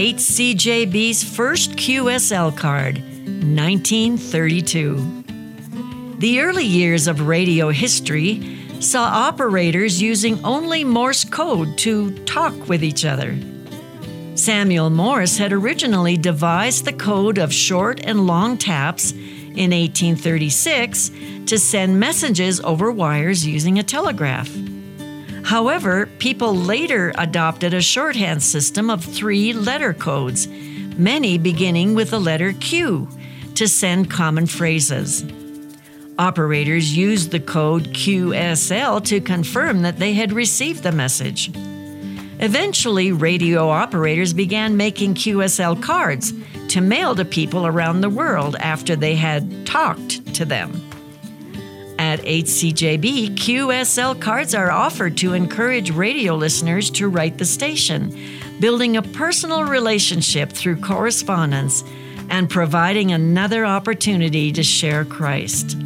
HCJB's first QSL card, 1932. The early years of radio history saw operators using only Morse code to talk with each other. Samuel Morse had originally devised the code of short and long taps in 1836 to send messages over wires using a telegraph. However, people later adopted a shorthand system of three letter codes, many beginning with the letter Q, to send common phrases. Operators used the code QSL to confirm that they had received the message. Eventually, radio operators began making QSL cards to mail to people around the world after they had talked to them. At HCJB, QSL cards are offered to encourage radio listeners to write the station, building a personal relationship through correspondence and providing another opportunity to share Christ.